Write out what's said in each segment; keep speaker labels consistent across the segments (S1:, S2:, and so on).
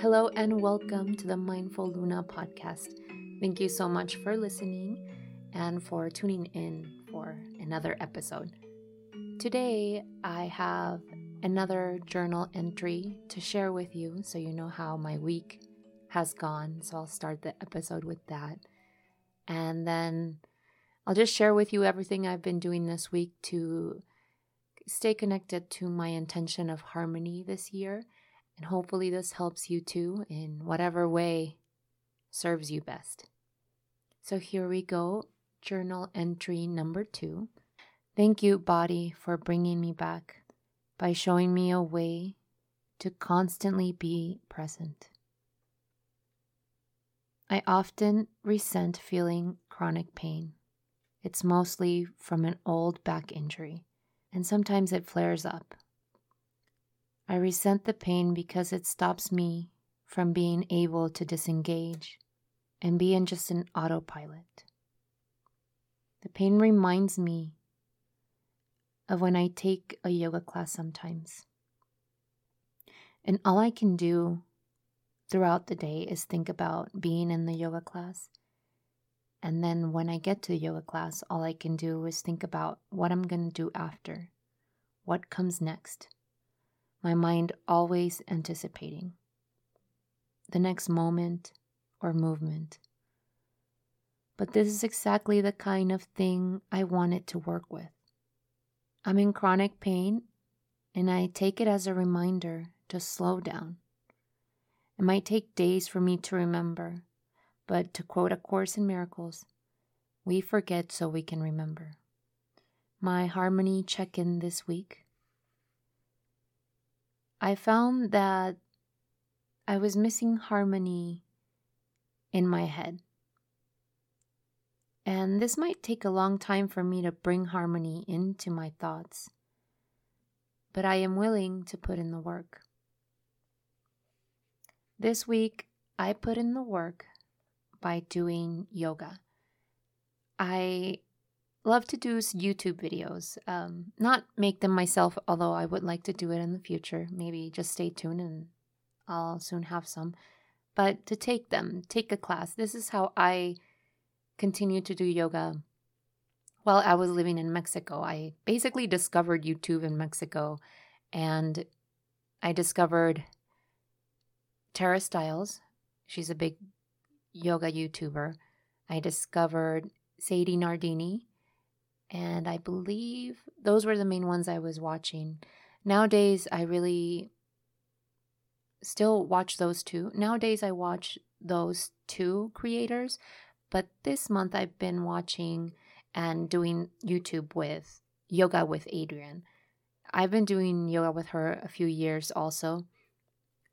S1: Hello and welcome to the Mindful Luna podcast. Thank you so much for listening and for tuning in for another episode. Today, I have another journal entry to share with you so you know how my week has gone. So I'll start the episode with that. And then I'll just share with you everything I've been doing this week to stay connected to my intention of harmony this year and hopefully, this helps you too in whatever way serves you best. So, here we go. Journal entry number two. Thank you, body, for bringing me back by showing me a way to constantly be present. I often resent feeling chronic pain. It's mostly from an old back injury, and sometimes it flares up. I resent the pain because it stops me from being able to disengage and be in just an autopilot. The pain reminds me of when I take a yoga class sometimes. And all I can do throughout the day is think about being in the yoga class. And then when I get to yoga class, all I can do is think about what I'm going to do after, what comes next my mind always anticipating the next moment or movement. But this is exactly the kind of thing I wanted to work with. I'm in chronic pain, and I take it as a reminder to slow down. It might take days for me to remember, but to quote A Course in Miracles, we forget so we can remember. My harmony check in this week I found that I was missing harmony in my head. And this might take a long time for me to bring harmony into my thoughts, but I am willing to put in the work. This week, I put in the work by doing yoga. I love to do YouTube videos. Um, not make them myself, although I would like to do it in the future. Maybe just stay tuned and I'll soon have some. But to take them, take a class. This is how I continued to do yoga while I was living in Mexico. I basically discovered YouTube in Mexico and I discovered Tara Stiles. She's a big yoga YouTuber. I discovered Sadie Nardini and I believe those were the main ones I was watching. Nowadays, I really still watch those two. Nowadays, I watch those two creators, but this month I've been watching and doing YouTube with Yoga with Adriene. I've been doing yoga with her a few years also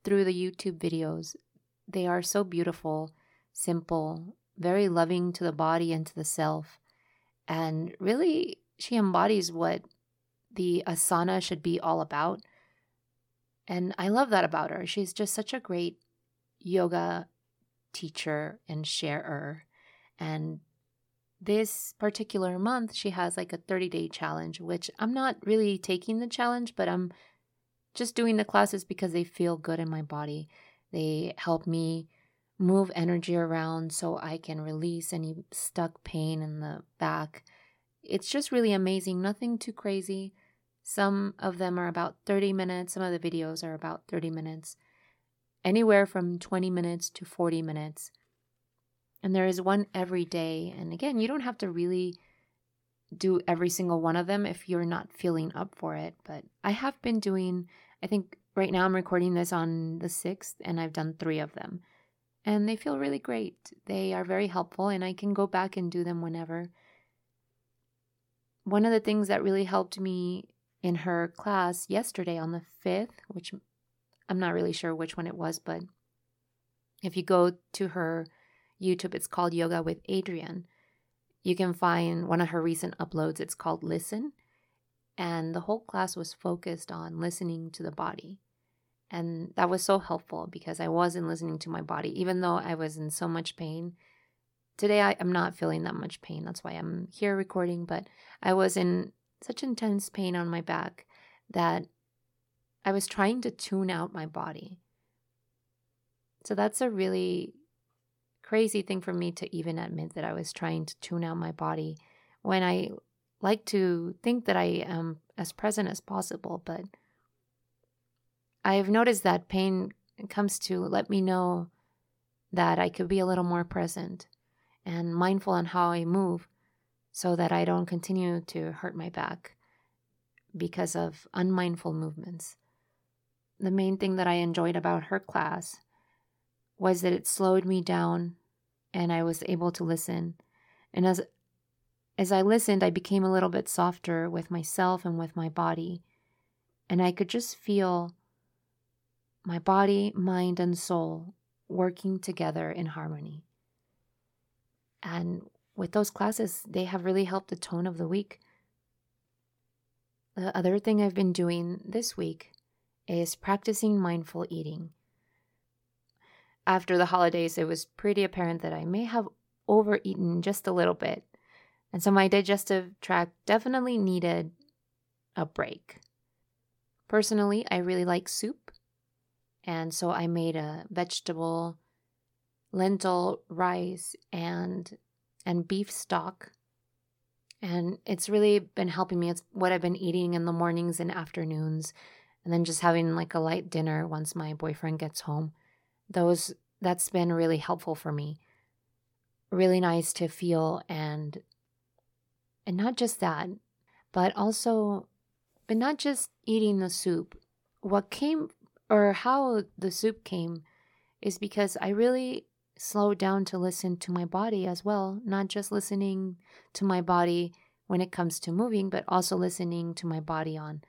S1: through the YouTube videos. They are so beautiful, simple, very loving to the body and to the self. And really, she embodies what the asana should be all about. And I love that about her. She's just such a great yoga teacher and sharer. And this particular month, she has like a 30 day challenge, which I'm not really taking the challenge, but I'm just doing the classes because they feel good in my body. They help me move energy around so I can release any stuck pain in the back. It's just really amazing, nothing too crazy. Some of them are about 30 minutes, some of the videos are about 30 minutes, anywhere from 20 minutes to 40 minutes. And there is one every day. And again, you don't have to really do every single one of them if you're not feeling up for it. But I have been doing, I think right now I'm recording this on the 6th, and I've done three of them and they feel really great. They are very helpful, and I can go back and do them whenever. One of the things that really helped me in her class yesterday on the 5th, which I'm not really sure which one it was, but if you go to her YouTube, it's called Yoga with Adriene. You can find one of her recent uploads. It's called Listen. And the whole class was focused on listening to the body. And that was so helpful because I wasn't listening to my body, even though I was in so much pain. Today, I, am not feeling that much pain. That's why I'm here recording. But I was in such intense pain on my back that I was trying to tune out my body. So that's a really crazy thing for me to even admit that I was trying to tune out my body when I like to think that I am as present as possible. But I've noticed that pain comes to let me know that I could be a little more present and mindful on how I move so that I don't continue to hurt my back because of unmindful movements. The main thing that I enjoyed about her class was that it slowed me down and I was able to listen. And as as I listened, I became a little bit softer with myself and with my body. And I could just feel my body, mind, and soul working together in harmony. And with those classes, they have really helped the tone of the week. The other thing I've been doing this week is practicing mindful eating. After the holidays, it was pretty apparent that I may have overeaten just a little bit. And so my digestive tract definitely needed a break. Personally, I really like soup. And so I made a vegetable, lentil, rice, and and beef stock. And it's really been helping me. It's what I've been eating in the mornings and afternoons, and then just having like a light dinner once my boyfriend gets home. Those that's been really helpful for me. Really nice to feel and and not just that, but also but not just eating the soup. What came or how the soup came is because I really slowed down to listen to my body as well, not just listening to my body when it comes to moving, but also listening to my body on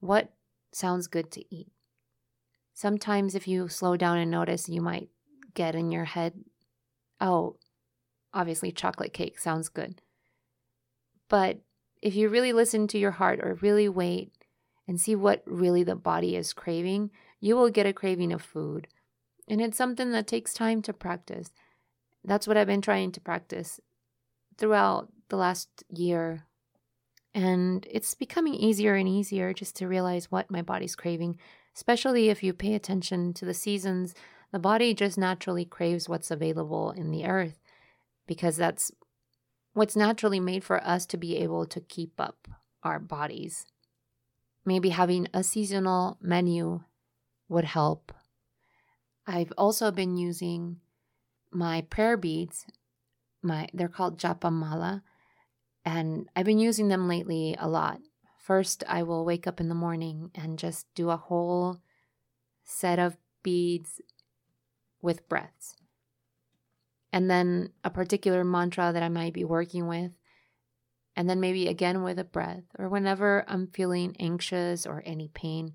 S1: what sounds good to eat. Sometimes, if you slow down and notice, you might get in your head, oh, obviously, chocolate cake sounds good. But if you really listen to your heart or really wait and see what really the body is craving, you will get a craving of food. And it's something that takes time to practice. That's what I've been trying to practice throughout the last year. And it's becoming easier and easier just to realize what my body's craving, especially if you pay attention to the seasons. The body just naturally craves what's available in the earth because that's what's naturally made for us to be able to keep up our bodies. Maybe having a seasonal menu would help. I've also been using my prayer beads. My they're called japa mala, and I've been using them lately a lot. First, I will wake up in the morning and just do a whole set of beads with breaths. And then a particular mantra that I might be working with. And then maybe again with a breath, or whenever I'm feeling anxious or any pain,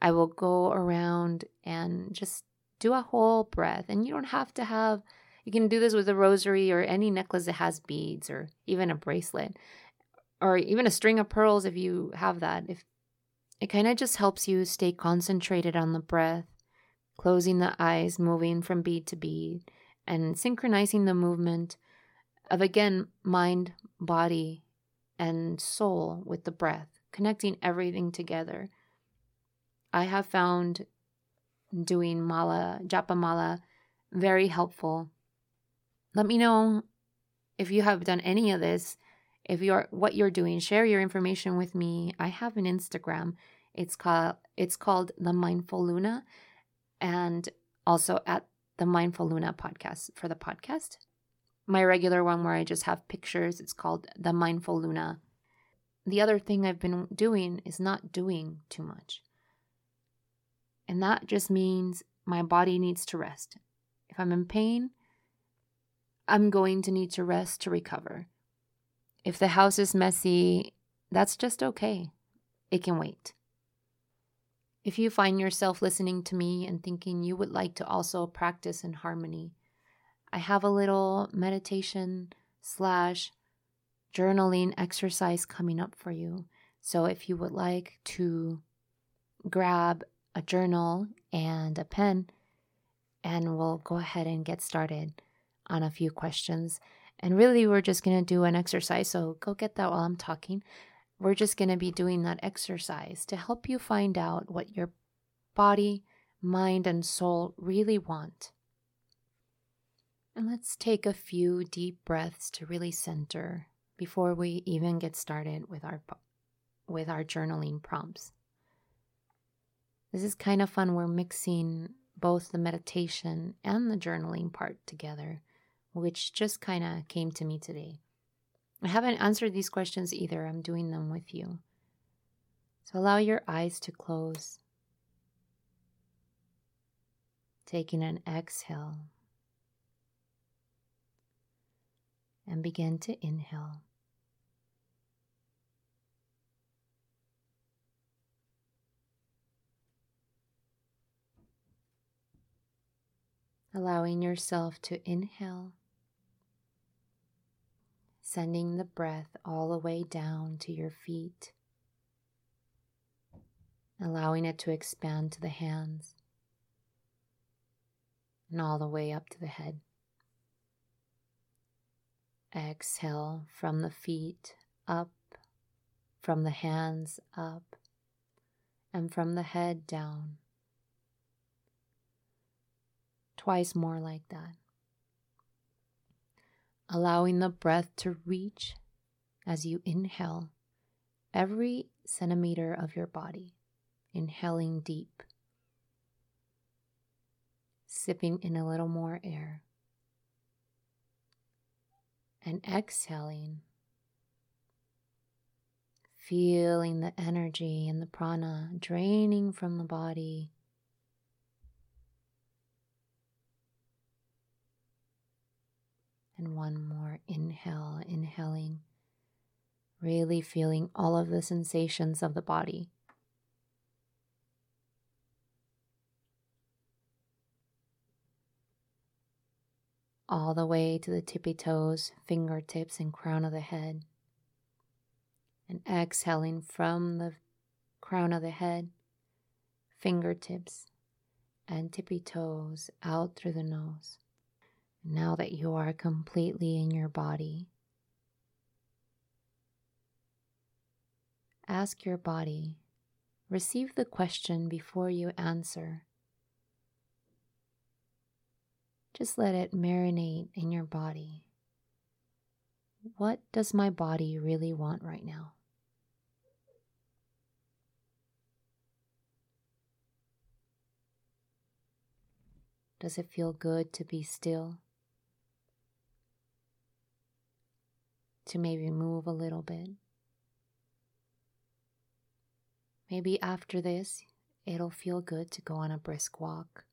S1: I will go around and just do a whole breath. And you don't have to have, you can do this with a rosary or any necklace that has beads or even a bracelet or even a string of pearls if you have that. If it kind of just helps you stay concentrated on the breath, closing the eyes, moving from bead to bead, and synchronizing the movement of again mind, body, and soul with the breath, connecting everything together. I have found doing mala, japa mala, very helpful. Let me know if you have done any of this, if you're what you're doing. Share your information with me. I have an Instagram. It's called it's called the Mindful Luna, and also at the Mindful Luna podcast for the podcast. My regular one where I just have pictures. It's called the Mindful Luna. The other thing I've been doing is not doing too much. And that just means my body needs to rest. If I'm in pain, I'm going to need to rest to recover. If the house is messy, that's just okay. It can wait. If you find yourself listening to me and thinking you would like to also practice in harmony, I have a little meditation slash journaling exercise coming up for you. So if you would like to grab a journal and a pen, and we'll go ahead and get started on a few questions. And really, we're just going to do an exercise. So go get that while I'm talking. we're just going to be doing that exercise to help you find out what your body, mind, and soul really want. And let's take a few deep breaths to really center before we even get started with our with our journaling prompts. This is kind of fun. We're mixing both the meditation and the journaling part together, which just kind of came to me today. I haven't answered these questions either. I'm doing them with you. So allow your eyes to close. Taking an exhale. And begin to inhale. Allowing yourself to inhale, sending the breath all the way down to your feet, allowing it to expand to the hands and all the way up to the head. Exhale from the feet up, from the hands up, and from the head down twice more like that. Allowing the breath to reach as you inhale every centimeter of your body, inhaling deep, sipping in a little more air, and exhaling, feeling the energy and the prana draining from the body And one more inhale, inhaling, really feeling all of the sensations of the body. All the way to the tippy toes, fingertips, and crown of the head. And exhaling from the crown of the head, fingertips, and tippy toes out through the nose. Now that you are completely in your body, ask your body, receive the question before you answer. Just let it marinate in your body. What does my body really want right now? Does it feel good to be still? To maybe move a little bit. Maybe after this, it'll feel good to go on a brisk walk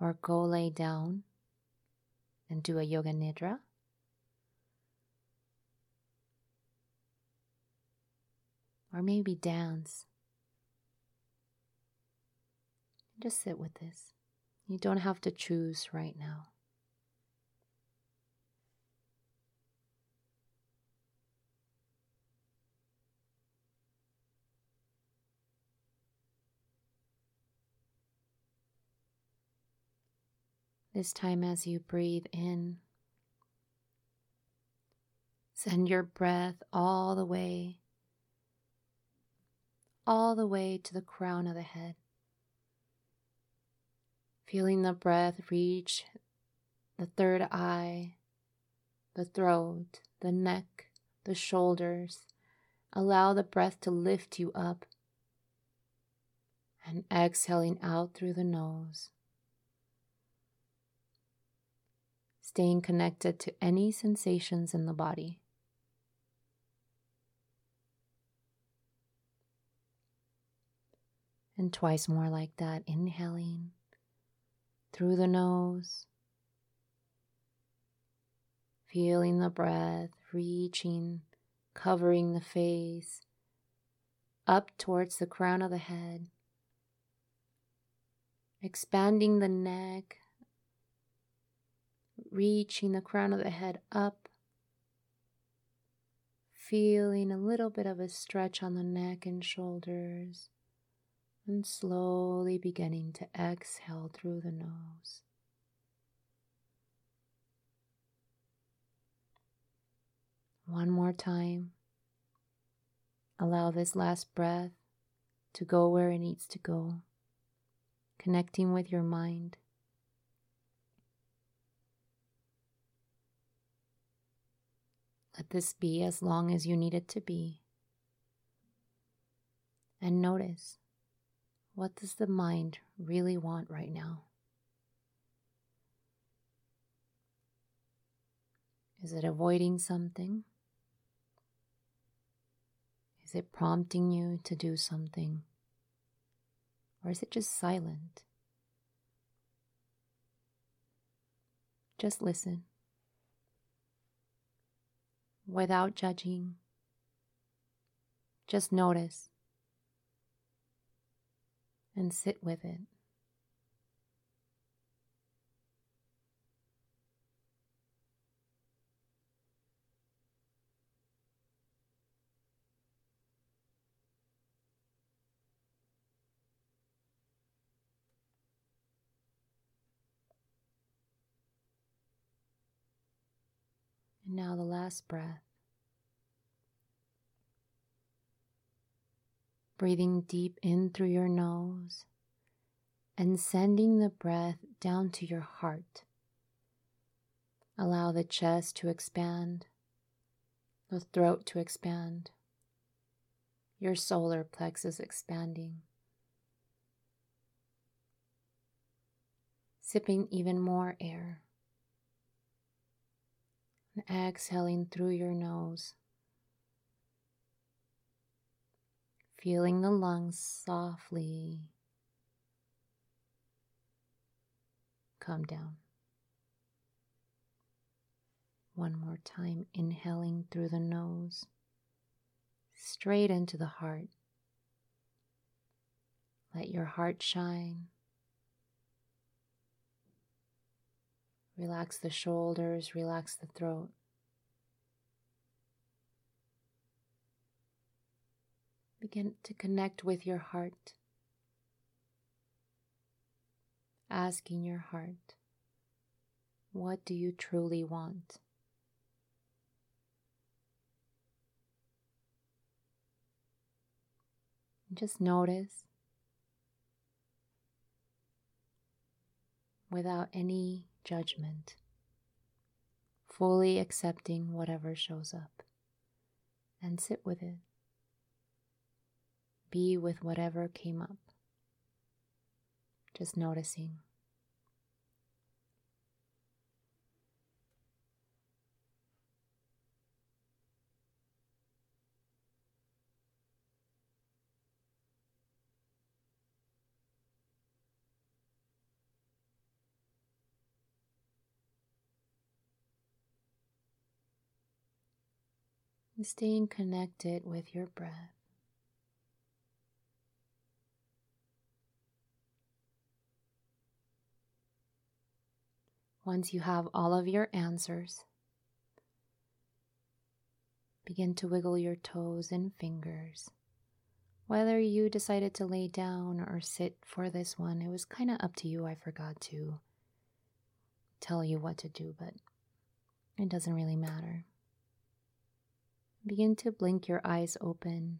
S1: or go lay down and do a yoga nidra. Or maybe dance. Just sit with this. You don't have to choose right now. This time, as you breathe in, send your breath all the way, all the way to the crown of the head. Feeling the breath reach the third eye, the throat, the neck, the shoulders. Allow the breath to lift you up and exhaling out through the nose. Staying connected to any sensations in the body. And twice more like that, inhaling through the nose, feeling the breath reaching, covering the face, up towards the crown of the head, expanding the neck reaching the crown of the head up, feeling a little bit of a stretch on the neck and shoulders, and slowly beginning to exhale through the nose. One more time. Allow this last breath to go where it needs to go, connecting with your mind. Let this be as long as you need it to be. And notice what does the mind really want right now? Is it avoiding something? Is it prompting you to do something? Or is it just silent? Just listen without judging. Just notice and sit with it. And now the last breath. Breathing deep in through your nose and sending the breath down to your heart. Allow the chest to expand, the throat to expand, your solar plexus expanding. Sipping even more air and exhaling through your nose. Feeling the lungs softly come down. One more time, inhaling through the nose, straight into the heart. Let your heart shine. Relax the shoulders, relax the throat. Begin to connect with your heart. Asking your heart, what do you truly want? Just notice without any judgment, fully accepting whatever shows up, and sit with it. Be with whatever came up, just noticing. And staying connected with your breath. Once you have all of your answers, begin to wiggle your toes and fingers. Whether you decided to lay down or sit for this one, it was kind of up to you. I forgot to tell you what to do, but it doesn't really matter. Begin to blink your eyes open.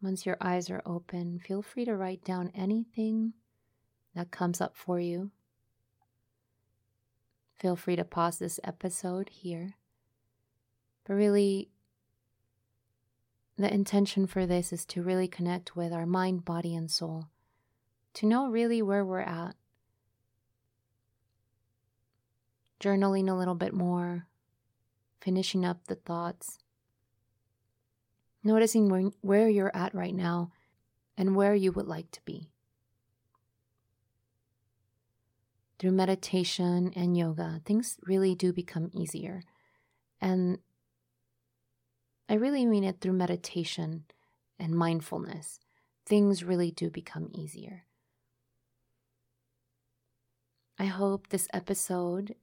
S1: Once your eyes are open, feel free to write down anything that comes up for you. Feel free to pause this episode here. But really, the intention for this is to really connect with our mind, body, and soul, to know really where we're at journaling a little bit more, finishing up the thoughts, noticing where, where you're at right now and where you would like to be. Through meditation and yoga, things really do become easier. And I really mean it through meditation and mindfulness. Things really do become easier. I hope this episode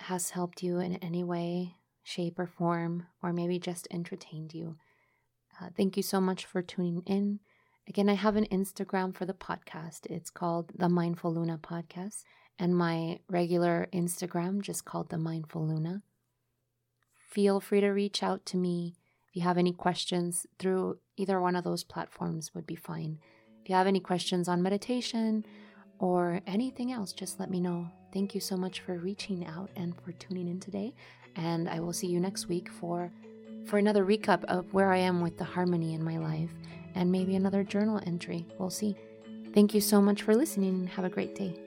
S1: has helped you in any way, shape, or form, or maybe just entertained you. Uh, thank you so much for tuning in. Again, I have an Instagram for the podcast. It's called the Mindful Luna Podcast. and my regular Instagram, just called The Mindful Luna. Feel free to reach out to me if you have any questions through either one of those platforms would be fine. If you have any questions on meditation or anything else, just let me know. Thank you so much for reaching out and for tuning in today. And I will see you next week for for another recap of where I am with the harmony in my life and maybe another journal entry. We'll see. Thank you so much for listening. Have a great day.